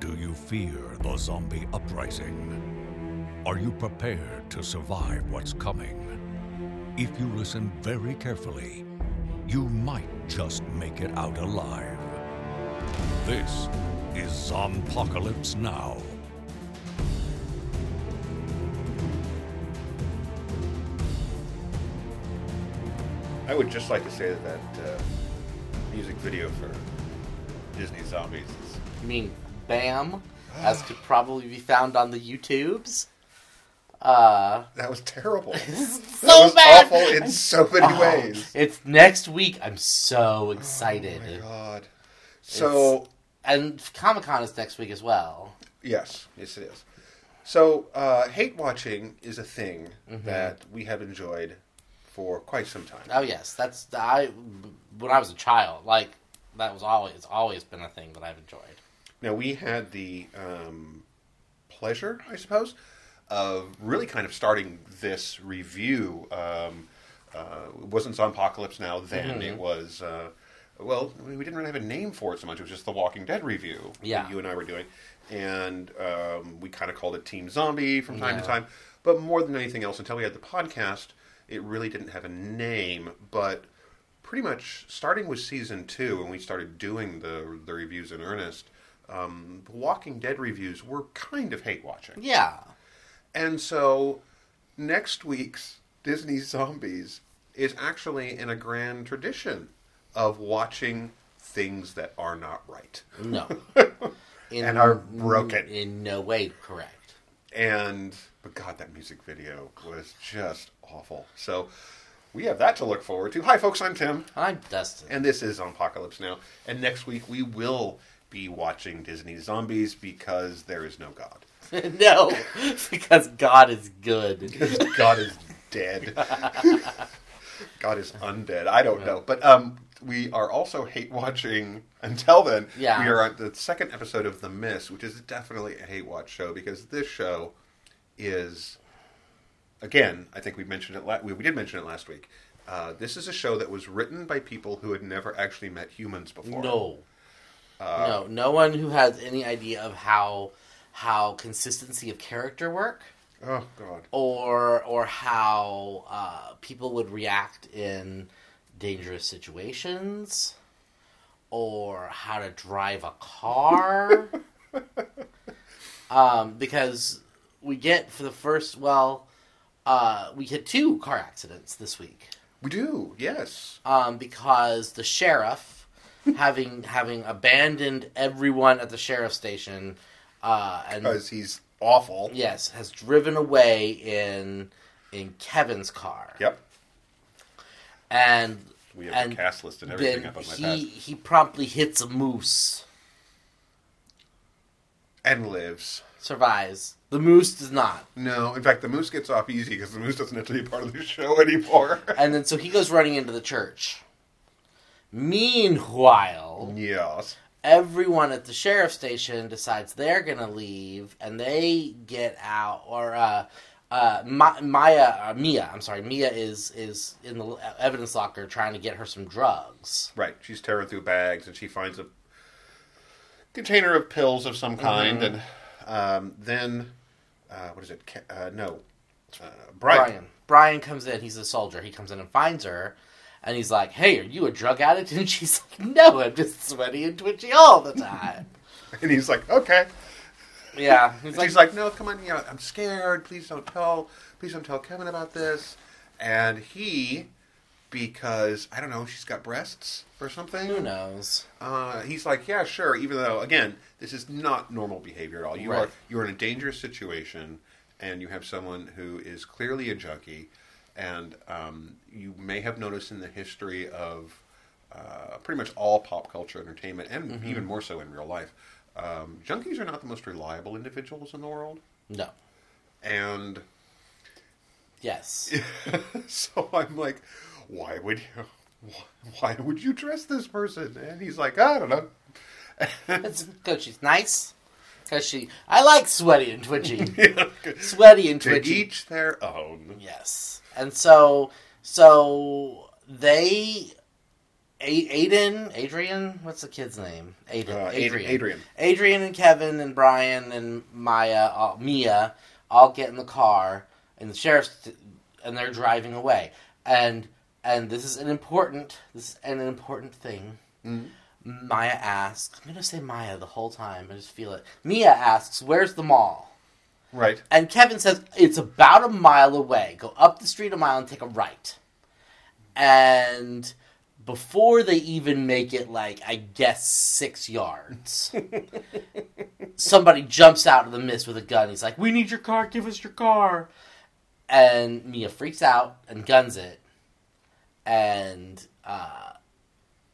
Do you fear the zombie uprising? Are you prepared to survive what's coming? If you listen very carefully, you might just make it out alive. This is Zompocalypse Now. I would just like to say that that uh, music video for Disney Zombies is You mean Bam, as could probably be found on the YouTubes. Uh, that was terrible. so that was bad. awful in so many Oh, ways. It's next week. I'm so excited. Oh my god. So and Comic Con is next week as well. yes, yes it is. So uh, hate watching is a thing Mm-hmm. that we have enjoyed for quite some time. Oh yes, that's I. When I was a child, like that was always it's always been a thing that I've enjoyed. Now we had the um, pleasure, I suppose, of really kind of starting this review. Um, uh, it wasn't Zompocalypse now. Then it was. Uh, well, we didn't really have a name for it so much. It was just the Walking Dead review. that Yeah. you and I were doing, and um, we kind of called it Team Zombie from time to time. But more than anything else, until we had the podcast, it really didn't have a name. But pretty much starting with season two, when we started doing the the reviews in earnest, um, the Walking Dead reviews were kind of hate watching. Yeah, And so next week's Disney Zombies is actually in a grand tradition of watching things that are not right. no, in, And are broken. in no way correct. And but God, that music video was just awful. So we have that to look forward to. Hi, folks. I'm Tim, I'm Dustin. and this is Zompocalypse Now. And next week we will be watching Disney Zombies because there is no God. no, because God is good. Because God is dead. God is undead. I don't know. But um, we are also hate watching until then. Yeah. We are on the second episode of The Mist, which is definitely a hate watch show because this show is, again, I think we mentioned it. La- we, we did mention it last week. Uh, this is a show that was written by people who had never actually met humans before. No, Uh, no, no one who has any idea of how how consistency of character work. Oh God. or or how uh, people would react in dangerous situations, or how to drive a car. um, because we get for the first well, uh, we had two car accidents this week. We do. Yes. Um, because the sheriff, having having abandoned everyone at the sheriff station, uh, and Because he's awful. Yes, has driven away in in Kevin's car. Yep. And We have and the cast list and everything up on my he pad. he promptly hits a moose, And lives. survives. The moose does not. No, in fact, the moose gets off easy because the moose doesn't have to be part of the show anymore. And then so he goes running into the church. Meanwhile, yes. everyone at the sheriff station decides they're gonna leave, and they get out. Or uh, uh, Ma- Maya, uh, Mia, I'm sorry, Mia is is in the evidence locker trying to get her some drugs. Right. She's tearing through bags and she finds a container of pills of some kind. And um, then, uh, what is it? Uh, no. Uh, Brian. Brian. Brian comes in. He's a soldier. He comes in and finds her, and he's like, "Hey, are you a drug addict?" And she's like, "No, I'm just sweaty and twitchy all the time." And he's like, okay. yeah, he's And like, she's like, no, come on, you know, I'm scared. Please don't tell. Please don't tell Kevin about this. And he, because, I don't know, she's got breasts or something. "Who knows?" Uh, he's like, yeah, sure. Even though, again, this is not normal behavior at all. You are you're in a dangerous situation, and you have someone who is clearly a junkie, and um, you may have noticed in the history of uh, pretty much all pop culture entertainment, and Mm-hmm. even more so in real life, um, junkies are not the most reliable individuals in the world, No. and Yes. so I'm like, why would you? Why would you trust this person? And he's like, I don't know. Because she's nice. Because she, I like sweaty and twitchy. Yeah. sweaty and to twitchy. each their own. Yes. And so so they A- Aiden, Adrian, what's the kid's name? Aiden, Uh, Adrian, Adrian. Adrian and Kevin and Brian and Maya, uh, Mia, all get in the car, and the sheriff's, and they're driving away, and and this is an important, this is an important thing. Maya asks, I'm gonna say Maya the whole time. I just feel it. Mia asks, "Where's the mall?" Right. And Kevin says it's about a mile away. Go up the street a mile and take a right. And before they even make it like I guess six yards, somebody jumps out of the mist with a gun. He's like, "We need your car. Give us your car." And Mia freaks out and guns it, and uh,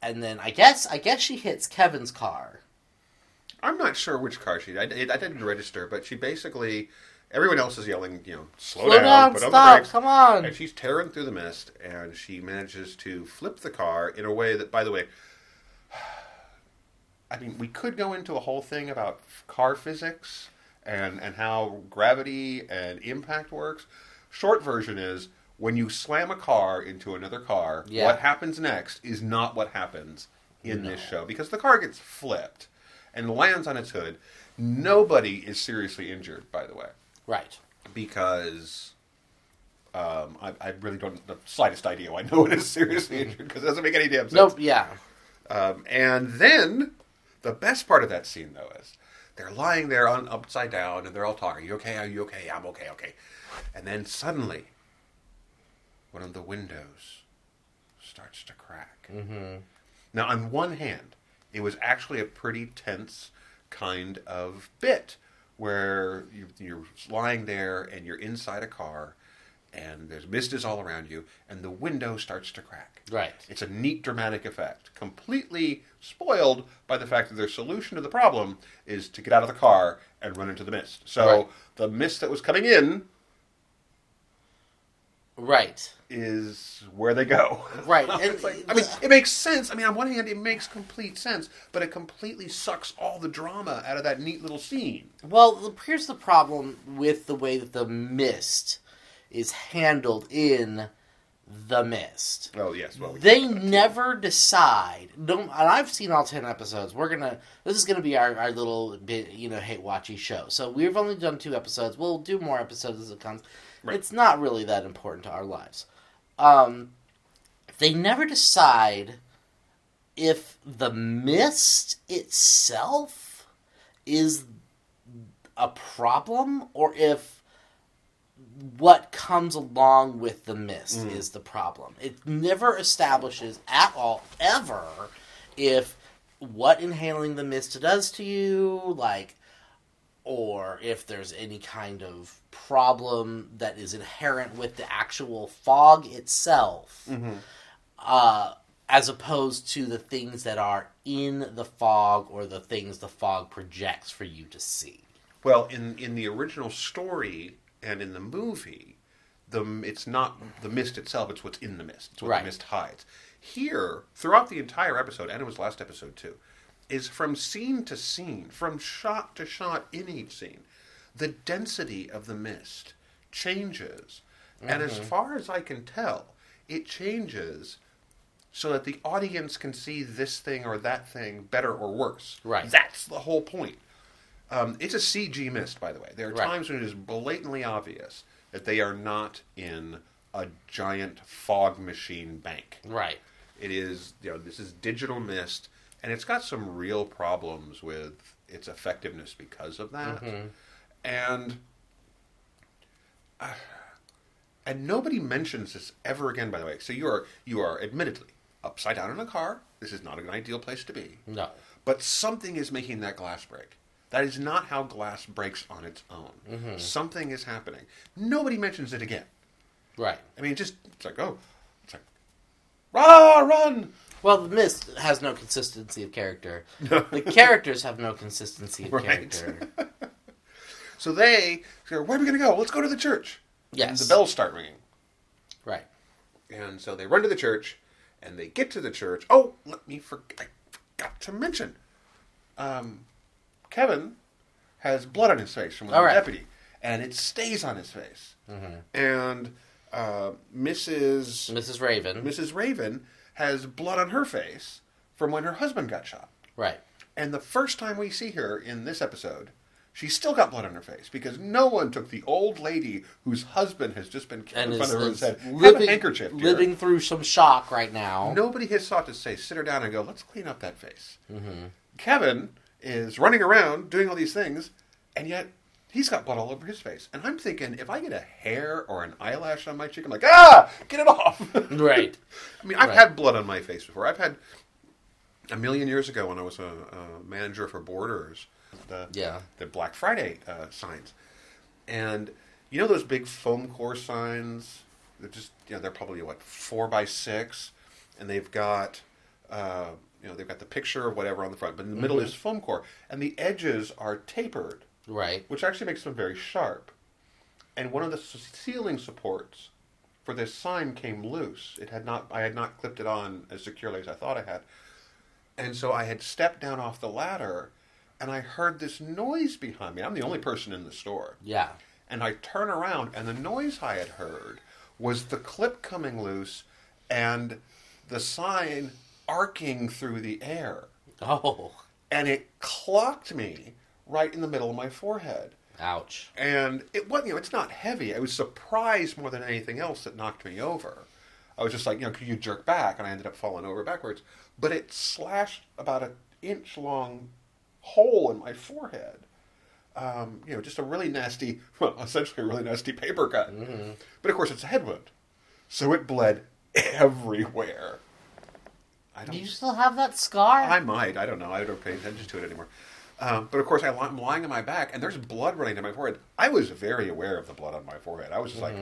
and then I guess I guess she hits Kevin's car. I'm not sure which car she. I, I didn't register, but she basically. Everyone else is yelling, you know, slow, Slow down, put on the brakes. come on. And she's tearing through the mist, and she manages to flip the car in a way that, by the way, I mean, we could go into a whole thing about car physics and, and how gravity and impact works. Short version is when you slam a car into another car, Yeah. what happens next is not what happens in this show because the car gets flipped and lands on its hood. Nobody is seriously injured, by the way Right. because um, I, I really don't have the slightest idea why no one is seriously injured because it doesn't make any damn sense. Nope. Yeah. Um, and then the best part of that scene though is they're lying there on upside down and they're all talking. You okay? Are you okay? I'm okay. Okay. And then suddenly, one of the windows starts to crack. Mm-hmm. Now, on one hand, it was actually a pretty tense kind of bit where you, you're lying there and you're inside a car and there's mist is all around you and the window starts to crack. Right. It's a neat dramatic effect, completely spoiled by the fact that their solution to the problem is to get out of the car and run into the mist. So Right. the mist that was coming in Right. is where they go. Right. And It's like- I mean, it makes sense. I mean, on one hand, it makes complete sense, but it completely sucks all the drama out of that neat little scene. Well, here's the problem with the way that the mist is handled in the mist. Oh yes, well, we They never decide. No, and I've seen all ten episodes. We're gonna. This is gonna be our, our little bit, you know, hate watchy show. So we've only done two episodes. We'll do more episodes as it comes. Right. It's not really that important to our lives. Um, they never decide if the mist itself is a problem or if what comes along with the mist is the problem. It never establishes at all, ever, if what inhaling the mist does to you, like, or if there's any kind of problem that is inherent with the actual fog itself, uh, as opposed to the things that are in the fog or the things the fog projects for you to see. Well, in in the original story and in the movie, the it's not the mist itself; it's what's in the mist. It's what Right. the mist hides. Here, throughout the entire episode, and it was last episode too, is from scene to scene, from shot to shot in each scene, the density of the mist changes, and as far as I can tell, it changes so that the audience can see this thing or that thing better or worse. Right. That's the whole point. Um, it's a CG mist, by the way. There are Right. times when it is blatantly obvious that they are not in a giant fog machine bank. Right. It is, you know, this is digital mist, and it's got some real problems with its effectiveness because of that. And uh, and nobody mentions this ever again. By the way, so you are you are admittedly upside down in a car. This is not an ideal place to be. No. But something is making that glass break. That is not how glass breaks on its own. Something is happening. Nobody mentions it again. Right. I mean, just it's like oh, it's like rah run. Well, the mist has no consistency of character. the characters have no consistency of Right. character. So they say, where are we going to go? Let's go to the church. Yes. And the bells start ringing. Right. And so they run to the church, and they get to the church. Oh, let me forget. I forgot to mention. Um, Kevin has blood on his face from the right. deputy, and it stays on his face. Mm-hmm. And uh, Mrs. Mrs. Raven. Mrs. Raven has blood on her face from when her husband got shot. Right. And the first time we see her in this episode, she's still got blood on her face because no one took the old lady whose husband has just been killed And in front of her and said, "Have living, a handkerchief, dear." living through some shock right now. Nobody has sought to say, sit her down and go, let's clean up that face. Mm-hmm. Kevin is running around doing all these things, and yet he's got blood all over his face. And I'm thinking, if I get a hair or an eyelash on my cheek, I'm like, ah, get it off. Right. I mean, I've Right. had blood on my face before. I've had a million years ago when I was a, a manager for Borders, the, Yeah. the Black Friday uh, signs. And you know those big foam core signs? They're just, you know, they're probably what, four by six? And they've got, uh, you know, they've got the picture of whatever on the front, but in the middle Mhm. is foam core. And the edges are tapered Right. which actually makes them very sharp. And one of the ceiling supports for this sign came loose. It had not. I had not clipped it on as securely as I thought I had, and so I had stepped down off the ladder, and I heard this noise behind me. I'm the only person in the store, Yeah. and I turn around, and the noise I had heard was the clip coming loose, and the sign arcing through the air, Oh. and it clocked me right in the middle of my forehead. Ouch. And it wasn't—you know, it's not heavy. I was surprised more than anything else that knocked me over. I was just like, you know, could you jerk back? And I ended up falling over backwards. But it slashed about an inch long hole in my forehead. Um, you know, just a really nasty, well, essentially a really nasty paper cut. But of course, it's a head wound. So it bled everywhere. I Do you still have that scar? I might. I don't know. I don't pay attention to it anymore. Um, but of course, I'm lying on my back, and there's blood running down my forehead. I was very aware of the blood on my forehead. I was just like,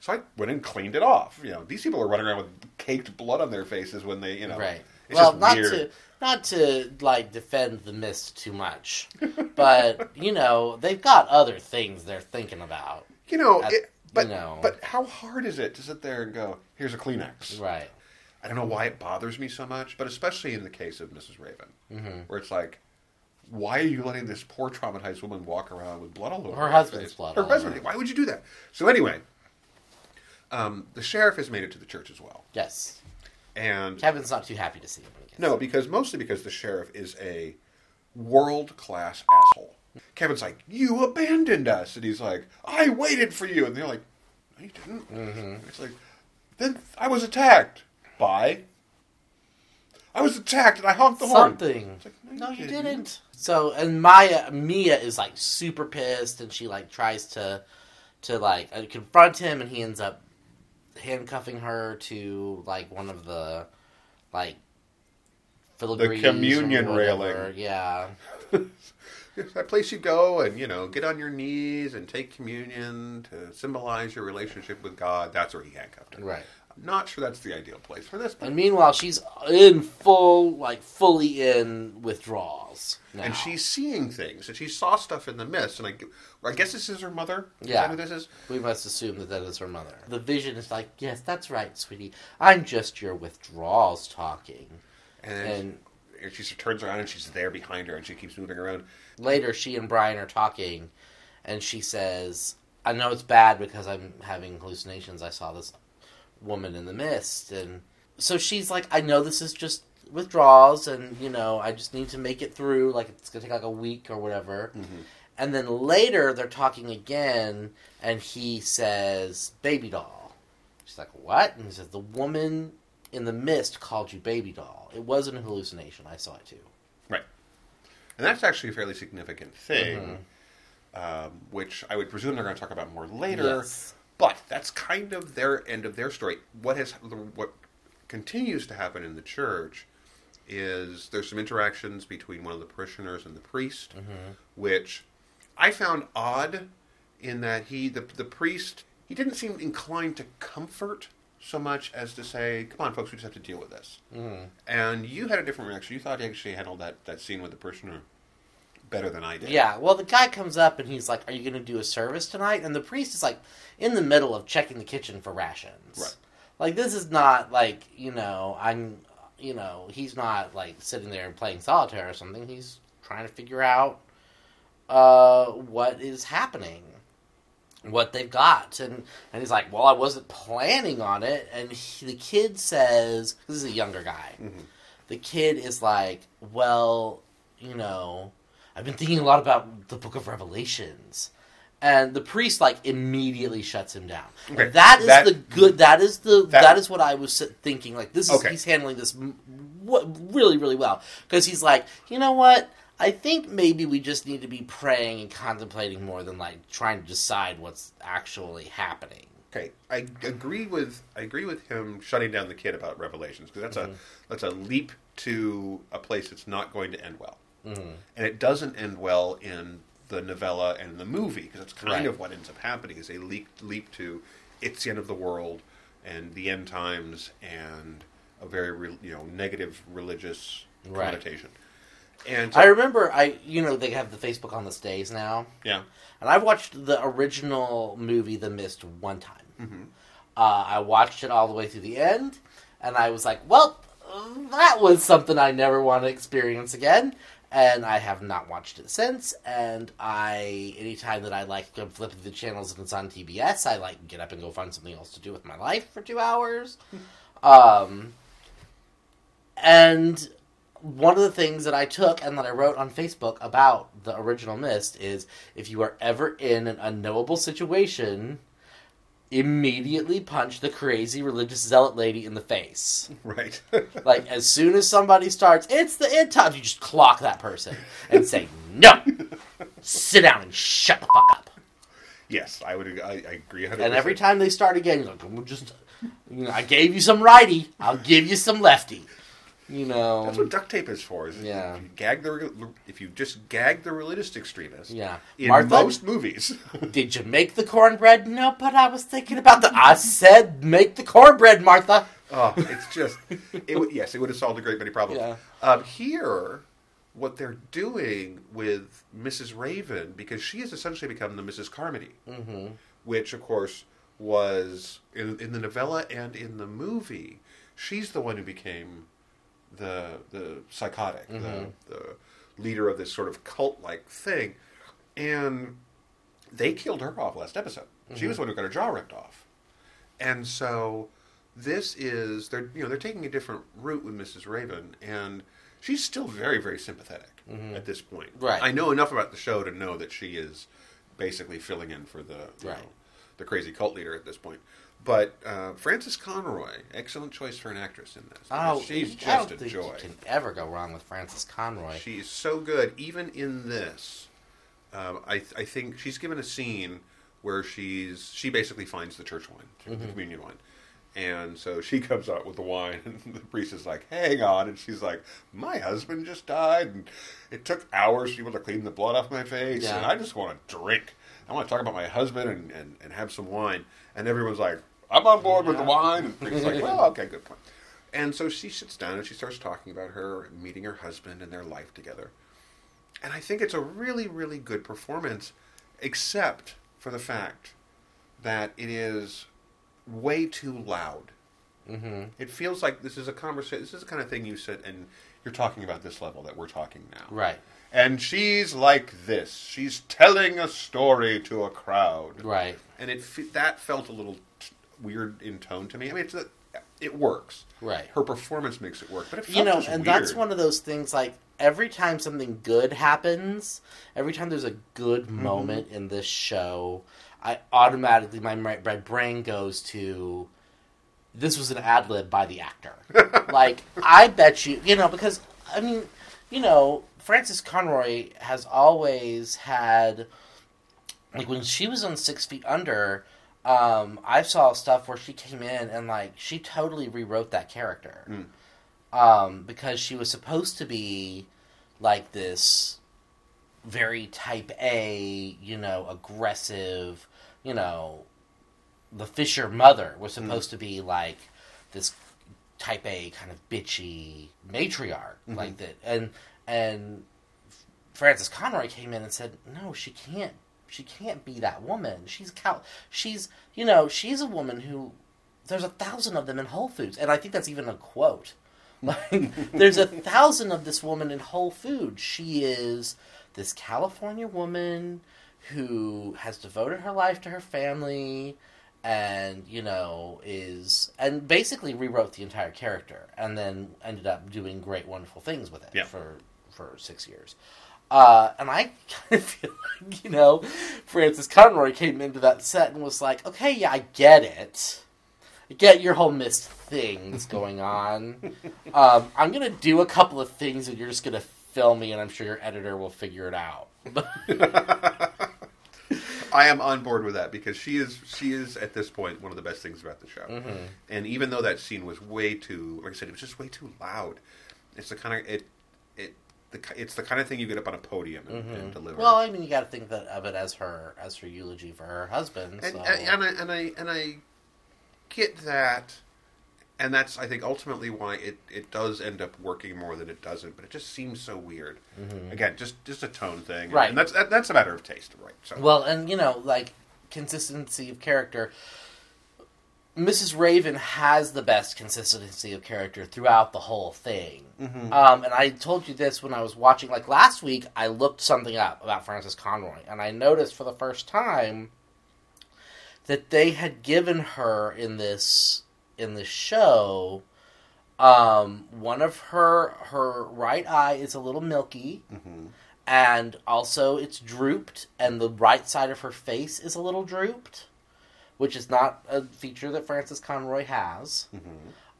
so I went and cleaned it off. You know, these people are running around with caked blood on their faces when they, you know, Right. It's well, just not weird. to not to like defend the mist too much, but you know they've got other things they're thinking about. You know, At- it, but you know. but how hard is it to sit there and go, here's a Kleenex? Right. I don't know why it bothers me so much, but especially in the case of Mrs. Raven, Mm-hmm. where it's like, why are you letting this poor traumatized woman walk around with blood all over Her her husband's face? blood Her husband. over. Why would you do that? So anyway, um, the sheriff has made it to the church as well, Yes. and Kevin's not too happy to see him. No, because mostly because the sheriff is a world class asshole. Kevin's like, "You abandoned us," and he's like, "I waited for you," and they're like, "No, you didn't." Mm-hmm. It's like, then I was attacked by. I was attacked and I honked the horn. Something. Like, No, you didn't. didn't. So and Maya Mia is like super pissed, and she like tries to to like uh, confront him, and he ends up handcuffing her to like one of the like filigrees or communion whatever. railing. Yeah. That place you go and you know get on your knees and take communion to symbolize your relationship with God. That's where he handcuffed her. Right. Not sure that's the ideal place for this. But And meanwhile, she's in full, like fully in withdrawals. Now. and she's seeing things and she saw stuff in the mist and I, I guess this is her mother. Is Yeah. this is? We must assume that that is her mother. The vision is like, yes, that's right, sweetie. I'm just your withdrawals talking. And, And and she turns around and she's there behind her and she keeps moving around. later, she and Brian are talking, and she says, "I know it's bad because I'm having hallucinations. I saw this woman in the mist, and so she's like, I know this is just withdrawals, and you know, I just need to make it through. Like it's gonna take like a week or whatever." And then later, they're talking again, and he says, "Baby doll." She's like, "What?" And he says, "The woman in the mist called you baby doll. It wasn't a hallucination. I saw it too." Right. And that's actually a fairly significant thing, Mm-hmm. um, which I would presume they're going to talk about more later. Yes. But that's kind of their end of their story. What has what continues to happen in the church is there's some interactions between one of the parishioners and the priest, Mm-hmm. which I found odd in that he the the priest he didn't seem inclined to comfort so much as to say, "Come on, folks, we just have to deal with this." Mm-hmm. And you had a different reaction. You thought he actually handled that, that scene with the parishioner better than I did. Yeah, well, the guy comes up and he's like, "Are you going to do a service tonight?" And the priest is like, in the middle of checking the kitchen for rations. Right. Like this is not like you know I'm, you know, he's not like sitting there and playing solitaire or something. He's trying to figure out uh, what is happening. what they've got and and he's like well i wasn't planning on it and he, the kid says this is a younger guy the kid is like well you know i've been thinking a lot about the book of revelations. And the priest like immediately shuts him down. Okay, that is that- the good that is the that- that is what i was thinking. Like this is Okay. he's handling this really really well. Because he's like you know what? I think maybe we just need to be praying and contemplating more than like trying to decide what's actually happening. Okay, I agree with I agree with him shutting down the kid about Revelations because that's Mm-hmm. a that's a leap to a place that's not going to end well, Mm-hmm. and it doesn't end well in the novella and the movie because that's kind Right. of what ends up happening is they leap leap to it's the end of the world and the end times and a very re, you know negative religious Right. connotation. And so- I remember I you know they have the Facebook on the stays now, yeah, and I've watched the original movie The Mist one time. Mm-hmm. Uh, I watched it all the way through the end, and I was like, well, that was something I never want to experience again. And I have not watched it since. And I, anytime that I like go flip through the channels and it's on TBS, I like get up and go find something else to do with my life for two hours. um, and one of the things that I took and that I wrote on Facebook about the original Mist is if you are ever in an unknowable situation, immediately punch the crazy religious zealot lady in the face. right. Like as soon as somebody starts, it's the end times, you just clock that person and say, "No, sit down and shut the fuck up." yes, I would I, I agree. 100%. And every time they start again, you're like, "We'll just, you know, I gave you some righty, I'll give you some lefty." You know, That's what duct tape is for. Is Yeah. If you gag the if you just gag the religious extremist. Yeah. In Martha? most movies. Did you make the cornbread? No, but I was thinking about the. I said make the cornbread, Martha. oh, it's just it yes, it would have solved a great many problems. Yeah. Um, here, what they're doing with Mrs. Raven because she has essentially become the Mrs. Carmody, Mm-hmm. which of course was in, in the novella and in the movie. She's the one who became the the psychotic, the, mm-hmm. the leader of this sort of cult like thing, and they killed her off last episode. She was mm-hmm. the one who got her jaw ripped off, and so this is they're you know they're taking a different route with Mrs. Raven, and she's still very very sympathetic mm-hmm. at this point. Right. I know enough about the show to know that she is basically filling in for the you Right. know, the crazy cult leader at this point. But uh, Frances Conroy, excellent choice for an actress in this. Oh, she's I just don't a think joy. you can ever go wrong with Frances Conroy. She is so good, even in this. Um, I I think she's given a scene where she's she basically finds the church wine, Mm-hmm. the communion wine, and so she comes out with the wine, and the priest is like, "Hang on," and she's like, "My husband just died, and it took hours for people to clean the blood off my face, Yeah. and I just want to drink. I want to talk about my husband and, and, and have some wine." And everyone's like, "I'm on board with the wine," and priest's like, "Well, okay, good point." And so she sits down and she starts talking about her meeting her husband and their life together. And I think it's a really, really good performance, except for the fact that it is way too loud. Mm-hmm. It feels like this is a conversation. This is the kind of thing you sit and you're talking about this level that we're talking now. Right, And she's like this. She's telling a story to a crowd. right, And it that felt a little t- weird in tone to me. I mean, it's a, it works. right. Her performance makes it work, but it felt you know, just and weird. that's one of those things. Like every time something good happens, every time there's a good Mm-hmm. moment in this show, I automatically my my my brain goes to this was an ad lib by the actor. like I bet you, you know, because I mean, you know, Frances Conroy has always had like when she was on Six Feet Under. Um, I saw stuff where she came in and like she totally rewrote that character. Um, because she was supposed to be like this very type A, you know, aggressive, you know, the Fisher mother was supposed to be like this type A kind of bitchy matriarch like that, and and Frances Conroy came in and said, "No, she can't. She can't be that woman. She's cow. She's you know, she's a woman who there's a thousand of them in Whole Foods, and I think that's even a quote. Like, there's a thousand of this woman in Whole Foods. She is this California woman. who has devoted her life to her family and you know is and basically rewrote the entire character and then ended up doing great wonderful things with it Yeah. for for six years uh, and I kind of feel like, you know, Frances Conroy came into that set and was like, okay, yeah, I get it. I get your whole mist thing that's going on. um, I'm going to do a couple of things and you're just going to film me, and I'm sure your editor will figure it out. I am on board with that because she is she is at this point one of the best things about the show. Mm-hmm. And even though that scene was way too, like I said, it was just way too loud. It's the kind of it it the it's the kind of thing you get up on a podium and, and deliver. Mm-hmm. well, I mean, you got to think that of it as her as her eulogy for her husband. and, so. and, and I and I and I get that, and that's I think ultimately why it, it does end up working more than it doesn't. But it just seems so weird. Again, just just a tone thing, Mm-hmm. Right. And that's that, that's a matter of taste, right? So Well, and you know, like consistency of character. Mrs. Raven has the best consistency of character throughout the whole thing. Um, and I told you this when I was watching. Like last week, I looked something up about Frances Conroy, and I noticed for the first time that they had given her in this in the show. Um, one of her her right eye is a little milky and also it's drooped, and the right side of her face is a little drooped, which is not a feature that Frances Conroy has.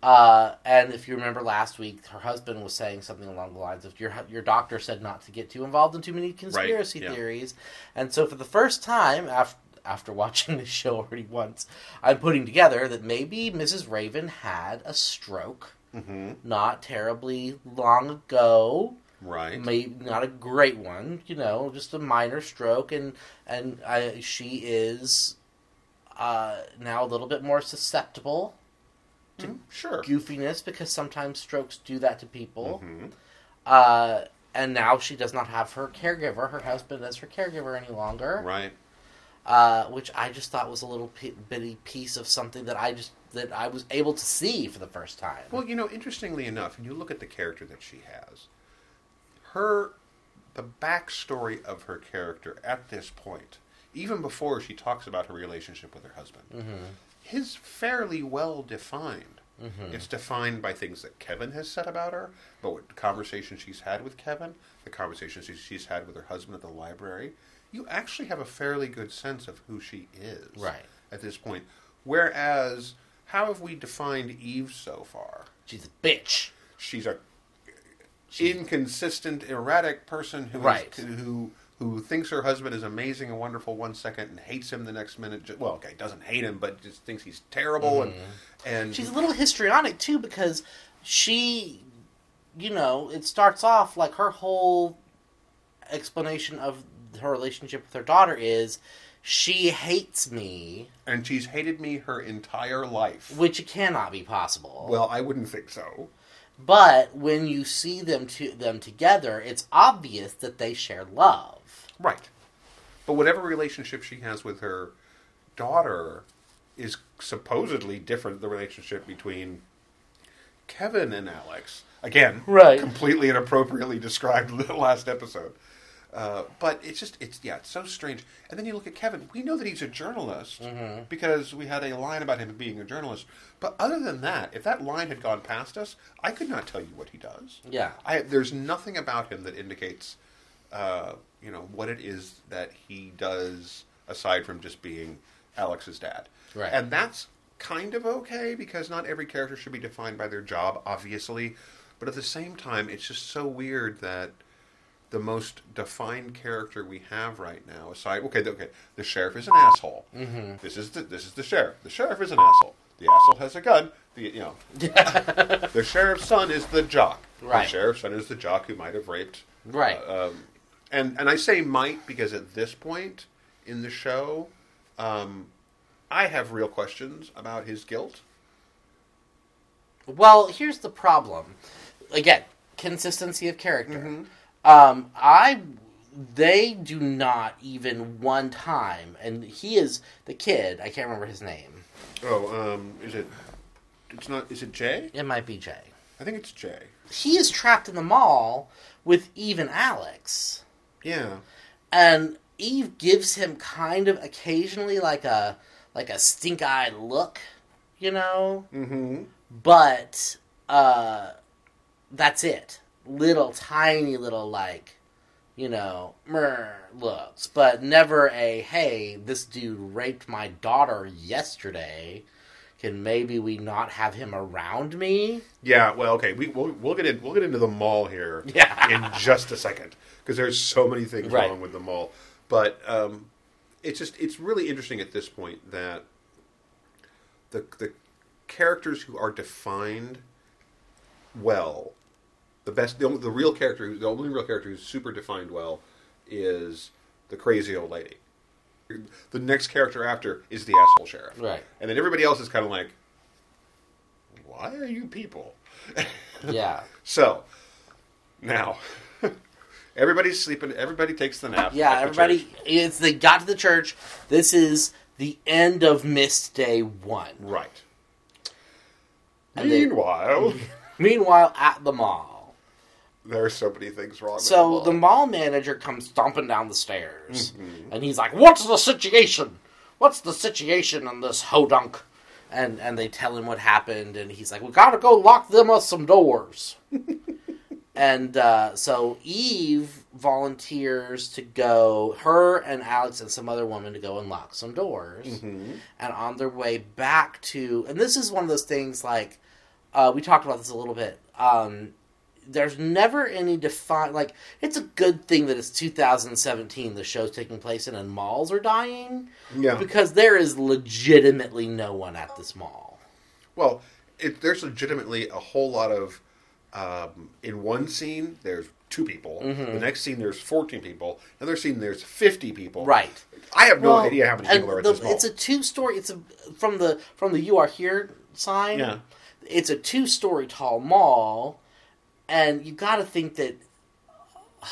Uh, and if you remember last week, her husband was saying something along the lines of your your doctor said not to get too involved in too many conspiracy yeah. theories, and so for the first time after after watching this show already once, I'm putting together that maybe Mrs. Raven had a stroke Mhm. not terribly long ago right. maybe not a great one, you know, just a minor stroke, and and I, she is uh, now a little bit more susceptible Mm, sure. goofiness because sometimes strokes do that to people. Mhm. Uh, and now she does not have her caregiver, her husband, as her caregiver any longer. Right. Uh, which I just thought was a little p- bitty piece of something that I just that I was able to see for the first time. Well, you know, interestingly enough, and you look at the character that she has, her, the backstory of her character at this point, even before she talks about her relationship with her husband, mm-hmm. is fairly well defined. Mm-hmm. It's defined by things that Kevin has said about her, but what conversations she's had with Kevin, the conversations she- she's had with her husband at the library. You actually have a fairly good sense of who she is Right. at this point. Whereas, how have we defined Eve so far? She's a bitch. She's a inconsistent, erratic person who is- Right. who who thinks her husband is amazing and wonderful one second and hates him the next minute. Ju- Well, okay, doesn't hate him, but just thinks he's terrible and mm-hmm. and She's a little histrionic too because she, you know, it starts off like her whole explanation of her relationship with her daughter is she hates me, and she's hated me her entire life. which cannot be possible. Well, I wouldn't think so. but when you see them to them together, it's obvious that they share love. Right. But whatever relationship she has with her daughter is supposedly different than the relationship between Kevin and Alex. Again, Right. completely inappropriately described in the last episode. Uh, but it's just, it's, yeah, it's so strange. And then you look at Kevin. We know that he's a journalist because we had a line about him being a journalist. But other than that, if that line had gone past us, I could not tell you what he does. Yeah. I, there's nothing about him that indicates, uh, you know, what it is that he does aside from just being Alex's dad. Right. And that's kind of okay because not every character should be defined by their job, obviously. But at the same time, it's just so weird that the most defined character we have right now, aside, okay, the- okay, the sheriff is an asshole. Mm-hmm. This is the this is the sheriff. The sheriff is an asshole. The asshole has a gun. The you know, the sheriff's son is the jock. Right. The sheriff's son is the jock who might have raped. Right. uh, um, and and I say might because at this point in the show, um, I have real questions about his guilt. Well, here's the problem. Again, consistency of character. Um, I they do not even one time, and he is the kid. I can't remember his name. Oh, um, is it? It's not. Is it Jay? It might be Jay. I think it's Jay. He is trapped in the mall with even Alex, Yeah. and Eve gives him kind of occasionally like a like a stink eyed look, you know. Mm-hmm. But uh, that's it. Little tiny little like, you know, looks, but never a hey, this dude raped my daughter yesterday. Can maybe we not have him around me? Yeah, well, okay, we we'll, we'll get in, we'll get into the mall here Yeah. in just a second because there's so many things Right. wrong with the mall. But um, it's just it's really interesting at this point that the the characters who are defined well, the best the, only, the real character, the only real character who's super defined well is the crazy old lady. The next character after is the asshole sheriff, Right. And then everybody else is kind of like, why are you people? Yeah. So now everybody's sleeping. Everybody takes the nap. Yeah, at the everybody. It's they got to the church. This is the end of Mist Day One. right. And they- Meanwhile, Meanwhile, at the mall, there are so many things wrong. so the the mall. mall manager comes stomping down the stairs, Mm-hmm. and he's like, "What's the situation? What's the situation on this hodunk?" And and they tell him what happened, and he's like, "We gotta go lock them up some doors." and uh, so Eve volunteers to go, her and Alex and some other woman to go and lock some doors. Mm-hmm. And on their way back to, and this is one of those things like uh, we talked about this a little bit. Um, there's never any defined like it's a good thing that it's 2017 the show's taking place in and malls are dying yeah. because there is legitimately no one at this mall Well, it, there's legitimately a whole lot of. Um, in one scene, there's two people. Mm-hmm. The next scene, there's 14 people. Another scene, there's 50 people. right I have no Well, idea how many people are at the- this mall. it's a two story it's a from the from the you are here sign Yeah. it's a two story tall mall and you got to think that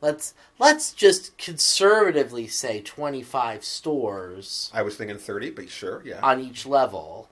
let's let's just conservatively say 25 stores I was thinking 30, but sure, yeah. on each level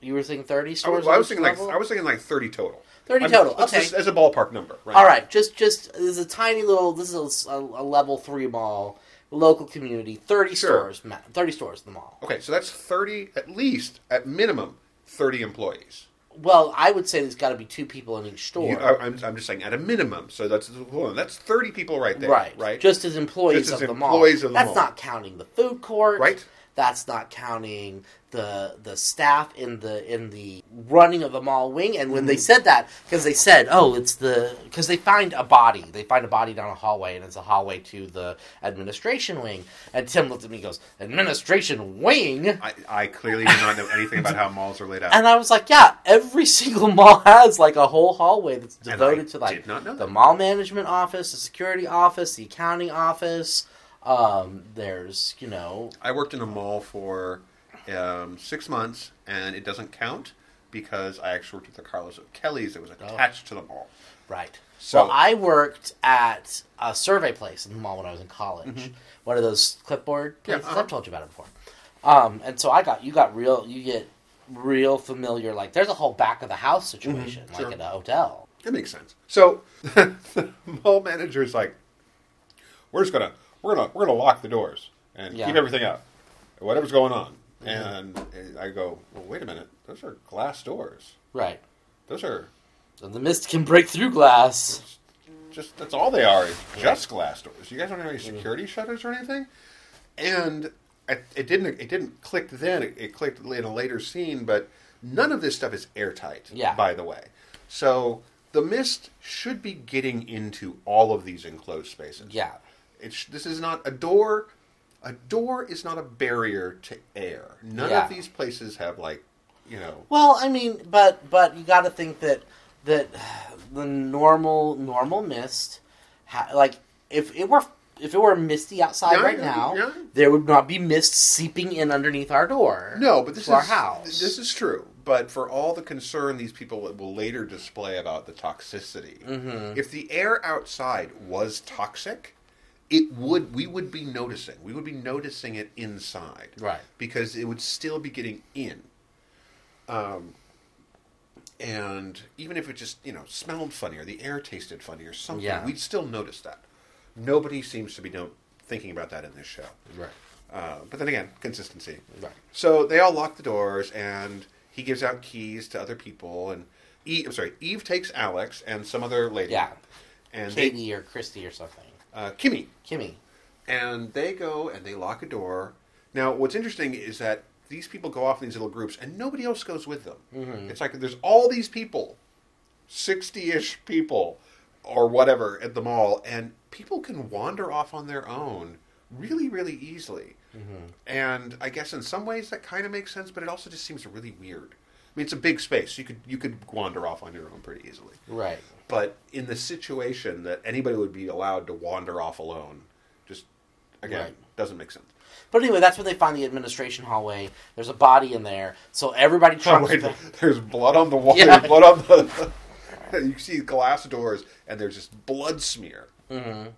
you were thinking 30 I stores was, I on was thinking like? I was thinking like 30 total. 30 I'm- total, okay. Just, as a ballpark number, right? all right just just this is a tiny little this is a, a level 3 mall local community 30 Sure. stores 30 stores in the mall Okay, so that's 30, at least, at minimum, 30 employees. Well, I would say there's got to be two people in each store. You, I, I'm, I'm just saying, at a minimum. So that's that's 30 people right there. right. Right? Just as employees Just as of the employees mall. of the That's mall. not counting the food court. Right. That's not counting the the staff in the in the running of the mall wing. And when they Mm-hmm. said that, because they said, "Oh, it's the," because they find a body. They find a body down a hallway, and it's a hallway to the administration wing. And Tim looked at me, and goes, "Administration wing." I, I clearly do not know anything about how malls are laid out. And I was like, yeah, every single mall has like a whole hallway that's devoted to like did not know the mall management office, the security office, the accounting office. Um, there's, you know, I worked in a mall for um, six months, and it doesn't count because I actually worked at the Carlos O'Kelly's that was Oh. attached to the mall. right. So- well, I worked at a survey place in the mall when I was in college. One of those clipboard Mm-hmm. Yeah, uh-huh. I've told you about it before. Um, and so I got you got real you get real familiar. Like there's a whole back of the house situation, Mm-hmm. sure. like at a hotel. That makes sense. So the mall manager is like, "We're just gonna we're gonna we're gonna lock the doors and Yeah. keep everything out, whatever's going on." Mm-hmm. And I go, "Well, wait a minute. Those are glass doors. Right. Those are And the mist can break through glass. just that's all they are is just glass doors. You guys don't have any mm-hmm. security shutters or anything." And it, it didn't it didn't click then. It, it clicked in a later scene, but none of this stuff is airtight. Yeah. By the way, so the mist should be getting into all of these enclosed spaces. Yeah. It's this is not a door. A door is not a barrier to air. None Yeah. of these places have like, you know. Well, I mean, but but you got to think that that the normal normal mist, ha- like if it were if it were misty outside Yeah, right yeah, now, yeah. there would not be mist seeping in underneath our door. No, but this to our house. this is true. But for all the concern these people will later display about the toxicity, Mm-hmm. if the air outside was toxic, it would we would be noticing. We would be noticing it inside, Right. Because it would still be getting in. Um, and even if it just you know smelled funny or the air tasted funny or something, Yeah. we'd still notice that. Nobody seems to be no- thinking about that in this show. Right. Uh, but then again, consistency. Right. So they all lock the doors, and he gives out keys to other people. And Eve, I'm sorry, Eve takes Alex and some other lady. Yeah. And they, Katie or Christy or something. Uh, Kimmy, Kimmy. and they go and they lock a door. Now, what's interesting is that these people go off in these little groups, and nobody else goes with them. Mm-hmm. It's like there's all these people, sixty-ish people, or whatever at the mall, and people can wander off on their own really, really easily. Mm-hmm. And I guess in some ways that kind of makes sense, but it also just seems really weird. I mean, it's a big space. You could you could wander off on your own pretty easily. Right. But in the situation that anybody would be allowed to wander off alone, just again Right. doesn't make sense. But anyway, that's when they find the administration hallway. There's a body in there, so everybody Oh, trunks wait, back. there's blood on the wall. Yeah. There's blood on the. you see glass doors, and there's just blood smear. Mm-hmm.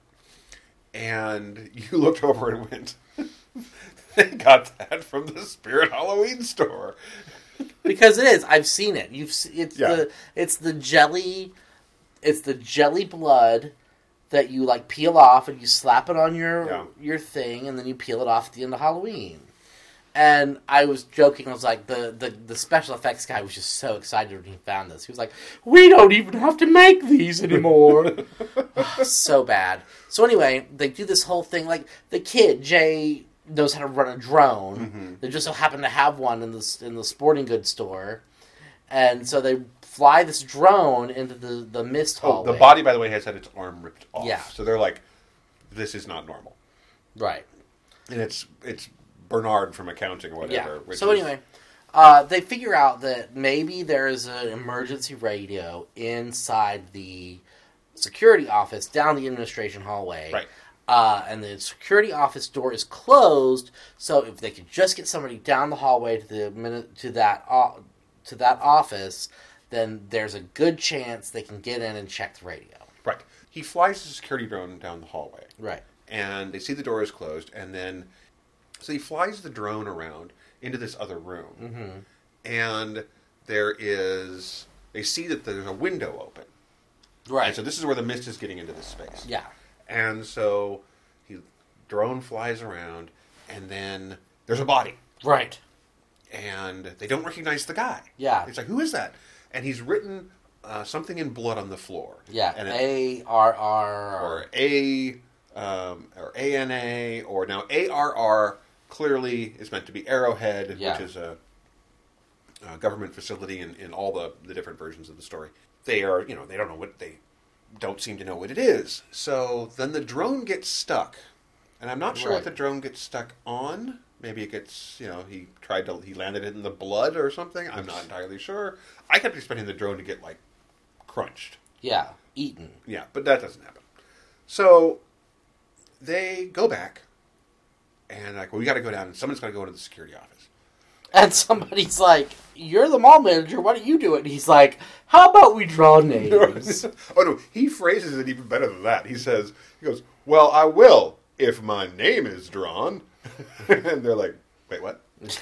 And you looked over and went, "They got that from the Spirit Halloween store." because it is. I've seen it. You've it's Yeah. the it's the jelly, it's the jelly blood that you like peel off and you slap it on your Yeah. your thing and then you peel it off at the end of Halloween. And I was joking. I was like, the, the, the special effects guy was just so excited when he found this. He was like, "We don't even have to make these anymore." so bad. So anyway, they do this whole thing. Like the kid Jay knows how to run a drone. Mm-hmm. They just so happen to have one in the in the sporting goods store, and so they fly this drone into the the mist Oh, hallway. the body, by the way, has had its arm ripped off. Yeah. So they're like, "This is not normal," right? and it's it's Bernard from accounting or whatever. Yeah. So is- anyway, uh, they figure out that maybe there is an emergency radio inside the security office down the administration hallway. Right. Uh, and the security office door is closed, so if they could just get somebody down the hallway to the to that o- to that office, then there's a good chance they can get in and check the radio. right, he flies the security drone down the hallway. Right. and they see the door is closed, and then so he flies the drone around into this other room, Mm-hmm. and there is they see that there's a window open, Right. and so this is where the mist is getting into this space, yeah. and so he drone flies around, and then there's a body, Right. and they don't recognize the guy. Yeah. it's like who is that? And he's written uh, something in blood on the floor. Yeah. and A R R or A um, or ANA or now ARR clearly is meant to be Arrowhead, Yeah. which is a, a government facility in, in all the, the different versions of the story. They are, you know, they don't know what they don't seem to know what it is. So then the drone gets stuck, and I'm not sure what the drone gets stuck on. Maybe it gets, you know, he tried to he landed it in the blood or something. I'm not entirely sure. I kept expecting the drone to get like crunched. Yeah. eaten. Yeah, but that doesn't happen. So they go back and like, well, we got to go down, and someone's got to go into the security office. And somebody's like, "You're the mall manager. Why don't you do it?" And he's like, "How about we draw names?" oh no, he phrases it even better than that. He says, he goes, "Well, I will if my name is drawn," and they're like, "Wait, what?"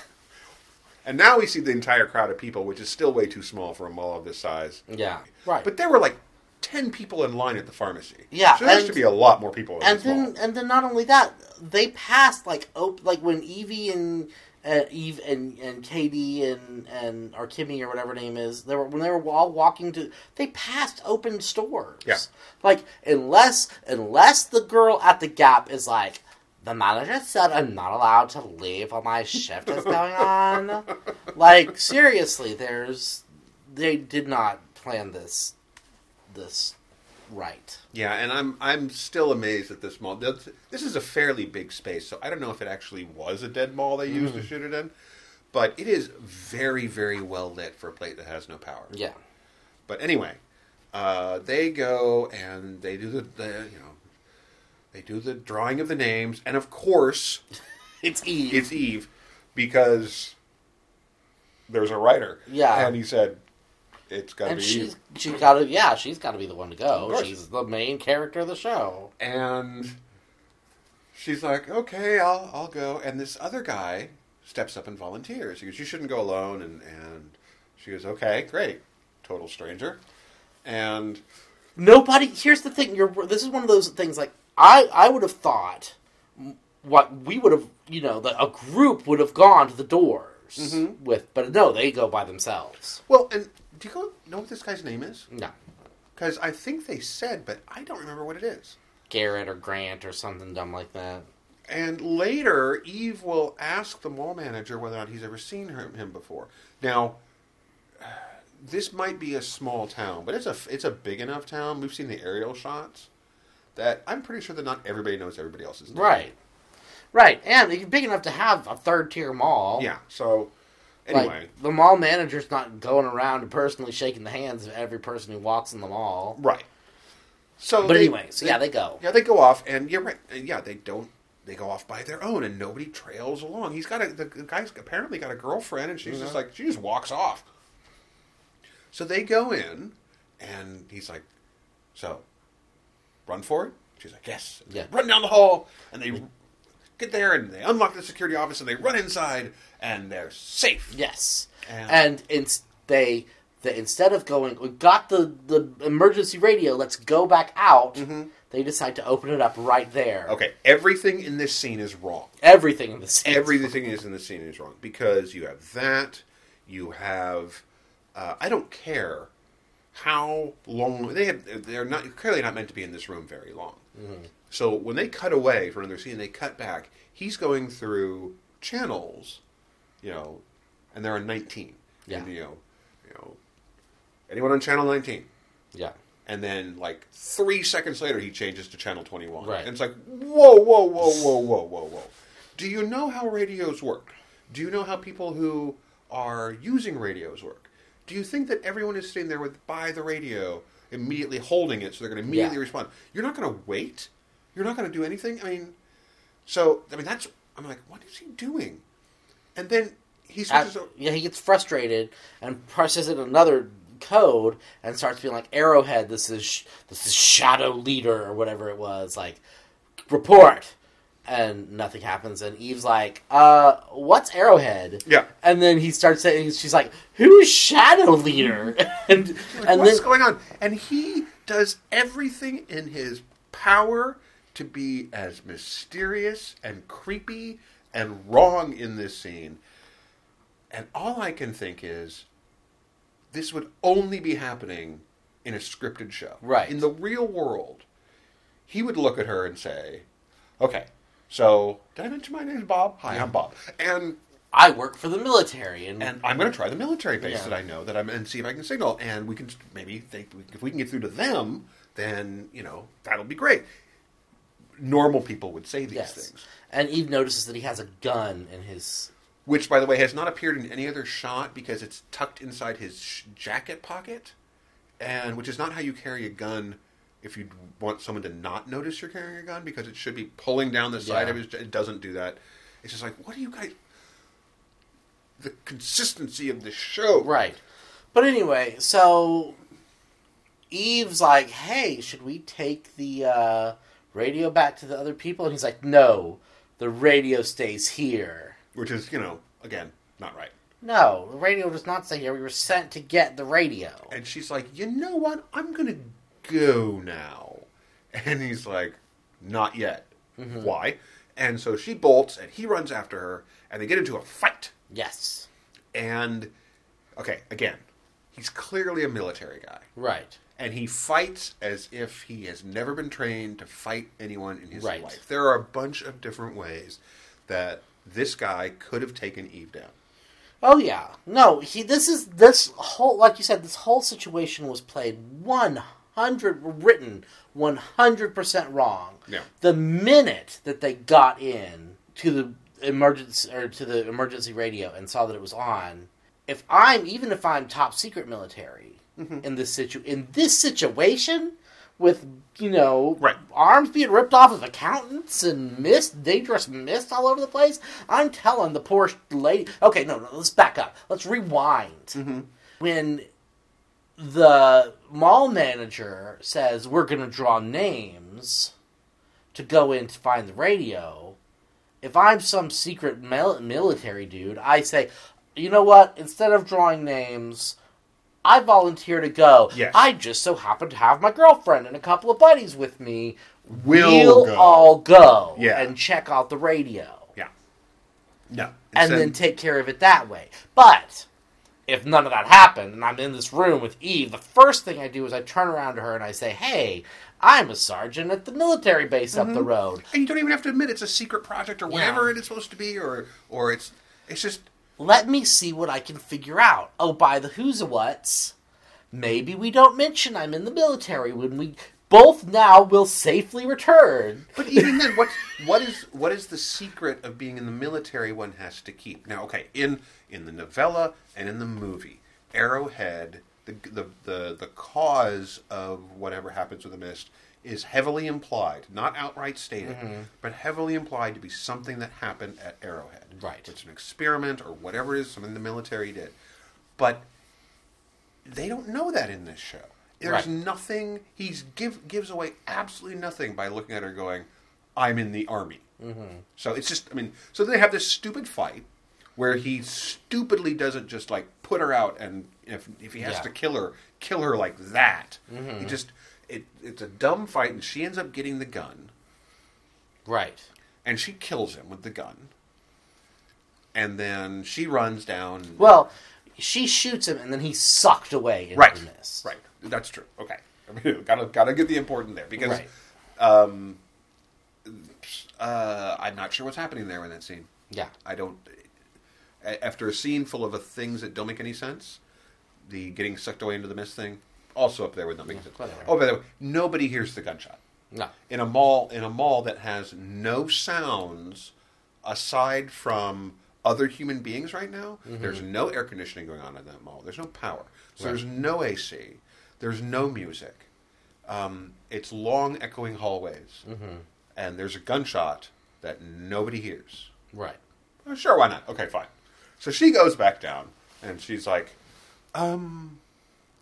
and now we see the entire crowd of people, which is still way too small for a mall of this size. yeah. Right. But there were like ten people in line at the pharmacy. Yeah, so there used and- to be a lot more people. In and then mall. and then not only that, they passed like op- like when Evie and uh, Eve and and Katie and and or Kimmy or whatever her name is, they were when they were all walking to, they passed open stores. Yeah. Like unless unless the girl at the Gap is like. The manager said I'm not allowed to leave while my shift is going on. like seriously, there's they did not plan this this right. Yeah, and I'm I'm still amazed at this mall. This is a fairly big space, so I don't know if it actually was a dead mall they used to shoot it in, but it is very very well lit for a plate that has no power. Yeah. But anyway, uh, they go and they do the, the you know they do the drawing of the names, and of course It's Eve. it's Eve because there's a writer. Yeah. and he said it's got to be she's Eve. she's got to yeah she's got to be the one to go. She's the main character of the show. and she's like, "Okay, I'll I'll go." And this other guy steps up and volunteers. He goes, "You shouldn't go alone." And and she goes, "Okay, great, total stranger, and Nobody. Here's the thing. You're. This is one of those things. Like I, I would have thought, what we would have, you know, that a group would have gone to the doors Mm-hmm. with, but no, they go by themselves. well, and do you go, know what this guy's name is? No, Because I think they said, but I don't remember what it is. Garrett or Grant or something dumb like that. And later, Eve will ask the mall manager whether or not he's ever seen him before. Now, this might be a small town, but it's a it's a big enough town. We've seen the aerial shots that I'm pretty sure that not everybody knows everybody else's name. Right, right, and you're big enough to have a third tier mall. Yeah. So Like, anyway, the mall manager's not going around and personally shaking the hands of every person who walks in the mall. right. So, But they- anyway, so yeah, they go. Yeah, they go off, and you're right. and Yeah, they don't. They go off by their own, and nobody trails along. He's got a the guy's apparently got a girlfriend, and she's just mm-hmm. like she just walks off. So they go in, and he's like, "So, run for it." She's like, "Yes." And Yeah. Run down the hall, and they get there, and they unlock the security office, and they run inside, and they're safe. Yes, And- and they, they instead of going, we got the the emergency radio. Let's go back out. They decide to open it up right there. Mm-hmm. Okay, everything in this scene is wrong. Everything in the scene. everything is in the scene is wrong because you have that you have uh, i don't care how long they have they're not clearly not meant to be in this room very long. Mm-hmm. So when they cut away from another scene they cut back he's going through channels you know and there are 19 Yeah. and, you know you know anyone on channel 19 Yeah. and then like three seconds later he changes to channel 21 Right. and it's like whoa whoa whoa whoa whoa whoa whoa. Do you know how radios work? Do you know how people who are using radios work do you think that everyone is sitting there with by the radio immediately holding it so they're going to immediately Yeah. respond you're not going to wait you're not going to do anything i mean so i mean that's i'm like what is he doing and then he switches o- yeah, he gets frustrated and presses in another code and starts being like, "Arrowhead, this is this is Shadow Leader or whatever it was." Like, report, and nothing happens. And Eve's like, "Uh, what's Arrowhead?" Yeah. And then he starts saying, "She's like, who's Shadow Leader?" and Like, and what's then going on? And he does everything in his power to be as mysterious and creepy and wrong in this scene. And all I can think is this would only be happening in a scripted show. Right. In the real world, he would look at her and say, Okay, so did I mention my name is Bob? Hi, I'm Bob. And I work for the military, and, and I'm going to try the military base Yeah. that I know that I'm and see if I can signal, and we can maybe think if we can get through to them, then you know that'll be great. Normal people would say these yes, things, and Eve notices that he has a gun in his. which, by the way, has not appeared in any other shot because it's tucked inside his sh- jacket pocket, and which is not how you carry a gun. If you want someone to not notice you're carrying a gun, because it should be pulling down the side Yeah. of his. It doesn't do that. It's just like, what do you guys? The consistency of the show, Right. But anyway, so Eve's like, "Hey, should we take the uh, radio back to the other people?" And he's like, "No, the radio stays here." which is you know again not right No, the radio does not stay here. We were sent to get the radio. and she's like you know what i'm gonna go now and he's like not yet mm-hmm. why and so she bolts and he runs after her and they get into a fight Yes. and okay again he's clearly a military guy Right. and he fights as if he has never been trained to fight anyone in his Right. life there are a bunch of different ways that this guy could have taken eve down Oh yeah. No, he this is this whole like you said this whole situation was played 100 were written 100% wrong. Yeah. The minute that they got in to the emergency or to the emergency radio and saw that it was on, if I'm even if I'm top secret military mm-hmm. in this situ in this situation with you know Right. arms being ripped off of accountants and mist dangerous mist all over the place i'm telling the poor lady okay no no let's back up let's rewind mm-hmm. when the mall manager says we're going to draw names to go in to find the radio if i'm some secret mil- military dude i say you know what instead of drawing names I volunteer to go. Yes. I just so happen to have my girlfriend and a couple of buddies with me. We'll go." all go Yeah. and check out the radio Yeah. No. and then take care of it that way. But if none of that happened and I'm in this room with Eve, the first thing I do is I turn around to her and I say, "Hey, I'm a sergeant at the military base up Mm-hmm. the road. and you don't even have to admit it's a secret project or Yeah. whatever it is supposed to be, or or it's it's just Let me see what I can figure out. Oh, by the who's a whats, maybe we don't mention I'm in the military when we both now will safely return. But even then, what what is what is the secret of being in the military? One has to keep now. Okay, in in the novella and in the movie, Arrowhead, the the the, the cause of whatever happens with the mist is heavily implied, not outright stated, but heavily implied to be something that happened at Arrowhead. Right. It's an experiment or whatever it is, something the military did, but they don't know that in this show. There's Right. nothing. He's give gives away absolutely nothing by looking at her going, "I'm in the army." Mm-hmm. So it's just, I mean, so they have this stupid fight where he stupidly doesn't just like put her out, and if if he has Yeah. to kill her, kill her like that. Mm-hmm. He just it it's a dumb fight, and she ends up getting the gun, Right. and she kills him with the gun, and then she runs down. Well, she shoots him and then he's sucked away into right, the mist. right, that's true. Okay, I mean, gotta gotta get the important there because. Right. Um, uh, I'm not sure what's happening there in that scene. Yeah. I don't. A- After a scene full of uh, things that don't make any sense, the getting sucked away into the mist thing, also up there with not making sense. whatever. Oh, by the way, nobody hears the gunshot No. in a mall. In a mall that has no sounds aside from other human beings right now. There's no air conditioning going on in that mall. There's no power. So there's no AC. There's no music. Um, it's long, echoing hallways, and there's a gunshot that nobody hears. Right. Oh, sure, why not? Okay, fine. So she goes back down, and she's like, um,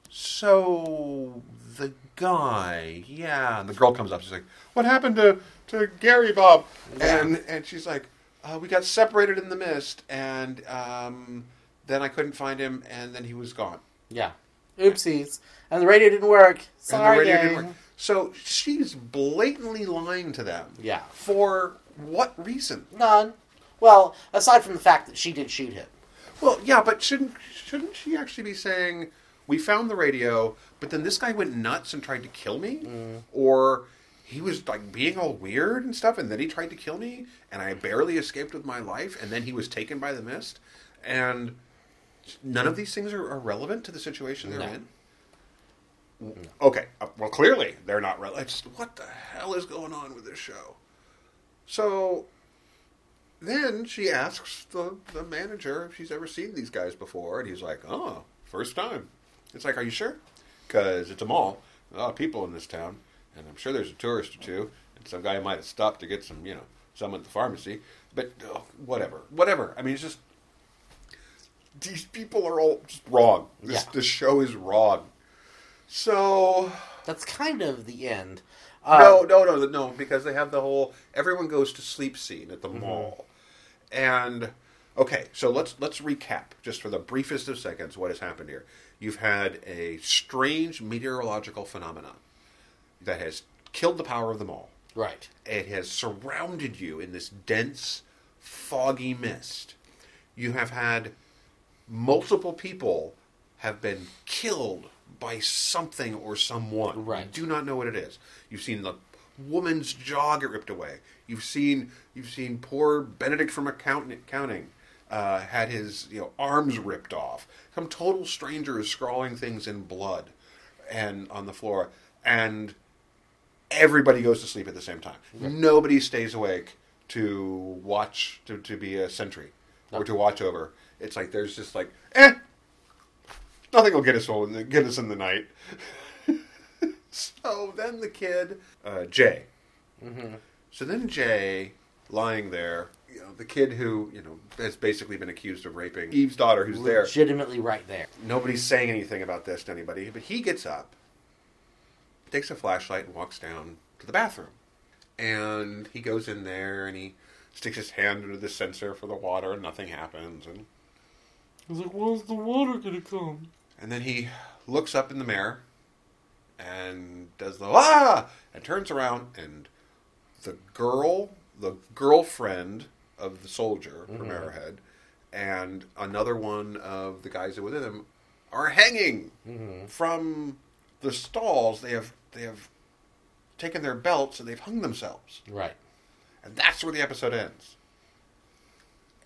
so the guy, yeah. And the girl comes up. She's like, what happened to, to Gary Bob? And and she's like, uh, we got separated in the mist, and um, then I couldn't find him, and then he was gone. Yeah. Oopsies. And the radio didn't work. And the Sorry, radio gang. didn't work. So she's blatantly lying to them. Yeah. For what reason? None. Well, aside from the fact that she did shoot him. Well, yeah, but shouldn't shouldn't she actually be saying we found the radio, but then this guy went nuts and tried to kill me, or he was like being all weird and stuff, and then he tried to kill me, and I barely escaped with my life, and then he was taken by the mist, and none of these things are, are relevant to the situation they're No. in. Okay, uh, well, clearly they're not relevant. What the hell is going on with this show? So then she asks the, the manager if she's ever seen these guys before, and he's like, "Oh, first time." It's like, "Are you sure?" Because it's a mall, a lot of people in this town, and I'm sure there's a tourist or two, and some guy might have stopped to get some, you know, some at the pharmacy. But oh, whatever, whatever. I mean, it's just these people are all just wrong. This Yeah. the show is wrong. So That's kind of the end. no, Um, no, no, no, because they have the whole everyone goes to sleep scene at the Mm-hmm. mall. And okay, so let's let's recap just for the briefest of seconds what has happened here. You've had a strange meteorological phenomenon that has killed the power of the mall. Right. It has surrounded you in this dense, foggy mist. You have had multiple people have been killed by something or someone. Right. You do not know what it is. You've seen the woman's jaw get ripped away. You've seen you've seen poor Benedict from account- accounting uh, had his you know arms ripped off. Some total stranger is scrawling things in blood and on the floor and everybody goes to sleep at the same time. Nobody stays awake to watch to, to be a sentry or to watch over. It's like there's just like eh, nothing will get us all get us in the night. so then the kid uh, Jay. So then Jay lying there. You know, the kid who you know has basically been accused of raping Eve's daughter, who's there. Legitimately right there. Nobody's saying anything about this to anybody, but he gets up, takes a flashlight, and walks down to the bathroom. And he goes in there and he sticks his hand under the sensor for the water, and nothing happens. And He's like, when's the water gonna come? And then he looks up in the mirror and does the ah and turns around and the girl, the girlfriend of the soldier from mm-hmm. Arrowhead, and another one of the guys that were with him are hanging mm-hmm. from the stalls. They have they have taken their belts and they've hung themselves, Right. and that's where the episode ends.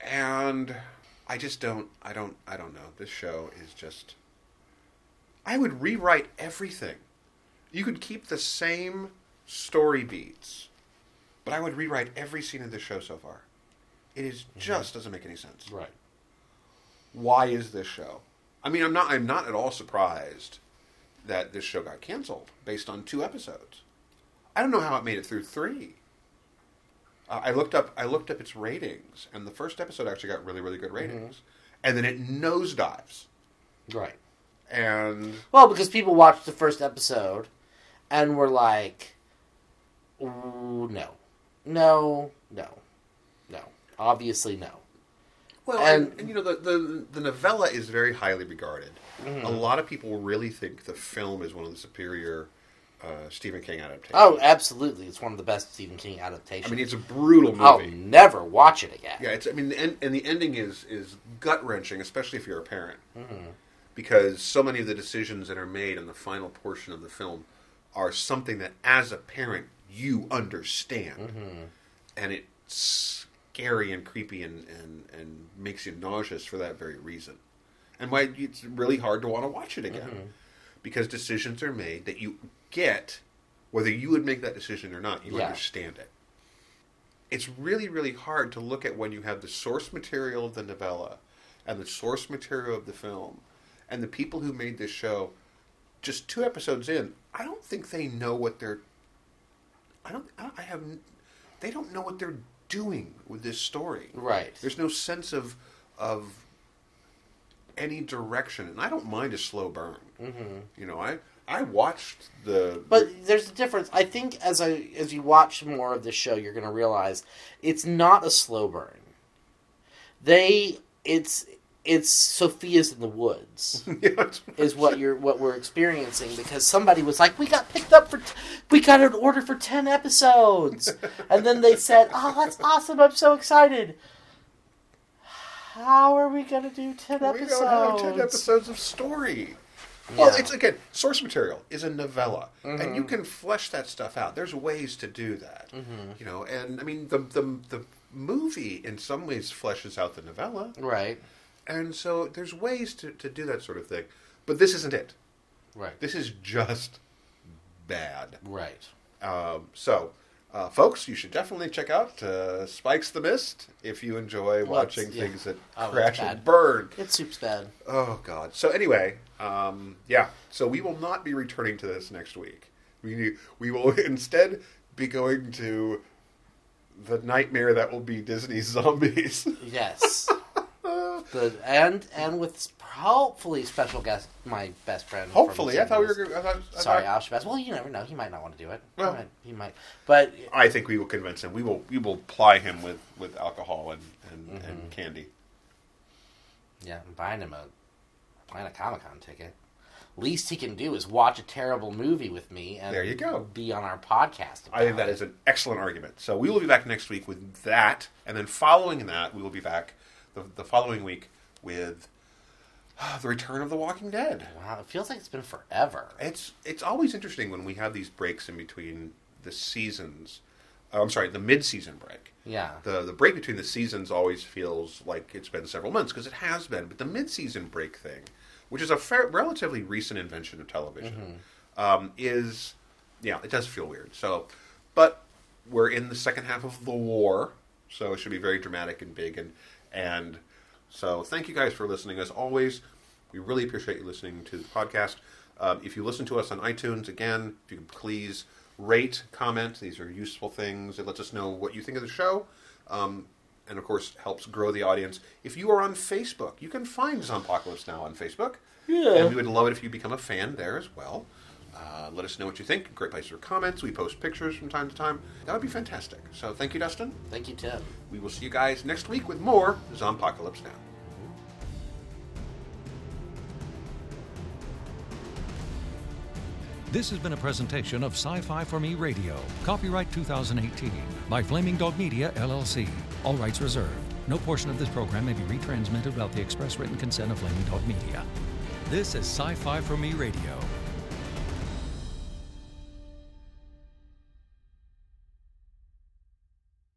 And I just don't, I don't, I don't know. This show is just. I would rewrite everything. You could keep the same story beats, but I would rewrite every scene of this show so far. It is just doesn't make any sense. Right. Why is this show? I mean, I'm not. I'm not at all surprised that this show got canceled based on two episodes. I don't know how it made it through three. Uh, I looked up. I looked up its ratings, and the first episode actually got really, really good ratings, and then it nosedives. Right. And Well, because people watched the first episode and were like, no, no, no, no. Obviously, no. well, And- and, and you know the, the the novella is very highly regarded. A lot of people really think the film is one of the superior uh, Stephen King adaptations. Oh, absolutely. It's one of the best Stephen King adaptations. I mean, it's a brutal movie. I'll never watch it again. Yeah, it's. I mean, end, and the ending is is gut wrenching, especially if you're a parent, because so many of the decisions that are made in the final portion of the film are something that, as a parent, you understand, mm-hmm. and it's scary and creepy and, and and makes you nauseous for that very reason, and why it's really hard to want to watch it again, mm-hmm. because decisions are made that you get, whether you would make that decision or not, you Yeah. understand it. It's really really hard to look at when you have the source material of the novella and the source material of the film and the people who made this show just two episodes in i don't think they know what they're i don't i, have they don't know what they're doing with this story Right. there's no sense of of any direction and i don't mind a slow burn mm-hmm. you know i i watched the But there's a difference. I think as I as you watch more of this show, you're going to realize it's not a slow burn. They it's it's Sophia's in the woods is what you're what we're experiencing because somebody was like, we got picked up for t- we got an order for ten episodes, and then they said, oh that's awesome, I'm so excited. How are we gonna do ten We episodes? don't have ten episodes of story. Well, it's again source material is a novella, and Mm-hmm. you can flesh that stuff out. There's ways to do that, Mm-hmm. you know. And I mean, the the the movie in some ways fleshes out the novella, Right, and so there's ways to to do that sort of thing. But this isn't it. right, This is just bad. right. Um, so. Uh, folks, you should definitely check out uh, Spike's the Mist if you enjoy Well, watching yeah. things that Oh, crash and burn. It's soup's bad. Oh God. So anyway, um, yeah. So we will not be returning to this next week. We we will instead be going to the nightmare that will be Disney's zombies. Yes. The and and with hopefully special guest, my best friend. from Hopefully, I thought we were. I thought, I, Sorry, thought- Alshabaz. Well, you never know. He might not want to do it. Well- he, might, he might. But I think we will convince him. We will. We will ply him with with alcohol and and, Mm-hmm. and candy. yeah, I'm buying him a buying a Comic Con ticket. Least he can do is watch a terrible movie with me and There you go. Be on our podcast. I think about that it. is an excellent argument. So we will be back next week with that, and then following that, we will be back the, the following week with uh, the return of the Walking Dead. Wow, it feels like it's been forever. It's it's always interesting when we have these breaks in between the seasons. uh, I'm sorry, the mid-season break. Yeah. The the break between the seasons always feels like it's been several months because it has been. But the mid-season break thing, which is a fair, relatively recent invention of television, um, is yeah, it does feel weird. So, but we're in the second half of the war, so it should be very dramatic and big and and so thank you guys for listening. As always, we really appreciate you listening to the podcast. Um, if you listen to us on iTunes, again, if you could please rate, comment. These are useful things. It lets us know what you think of the show. Um, and of course, helps grow the audience. If you are on Facebook, you can find Zompocalypse now on Facebook. Yeah. And we would love it if you become a fan there as well. Uh, let us know what you think. Great place for comments. We post pictures from time to time. That would be fantastic. So thank you, Dustin. Thank you, Tim. We will see you guys next week with more Zompocalypse Now. This has been a presentation of Sci Fi for Me Radio. Copyright 2018 by Flaming Dog Media, LLC. All rights reserved. No portion of this program may be retransmitted without the express written consent of Flaming Dog Media. This is Sci Fi for Me Radio.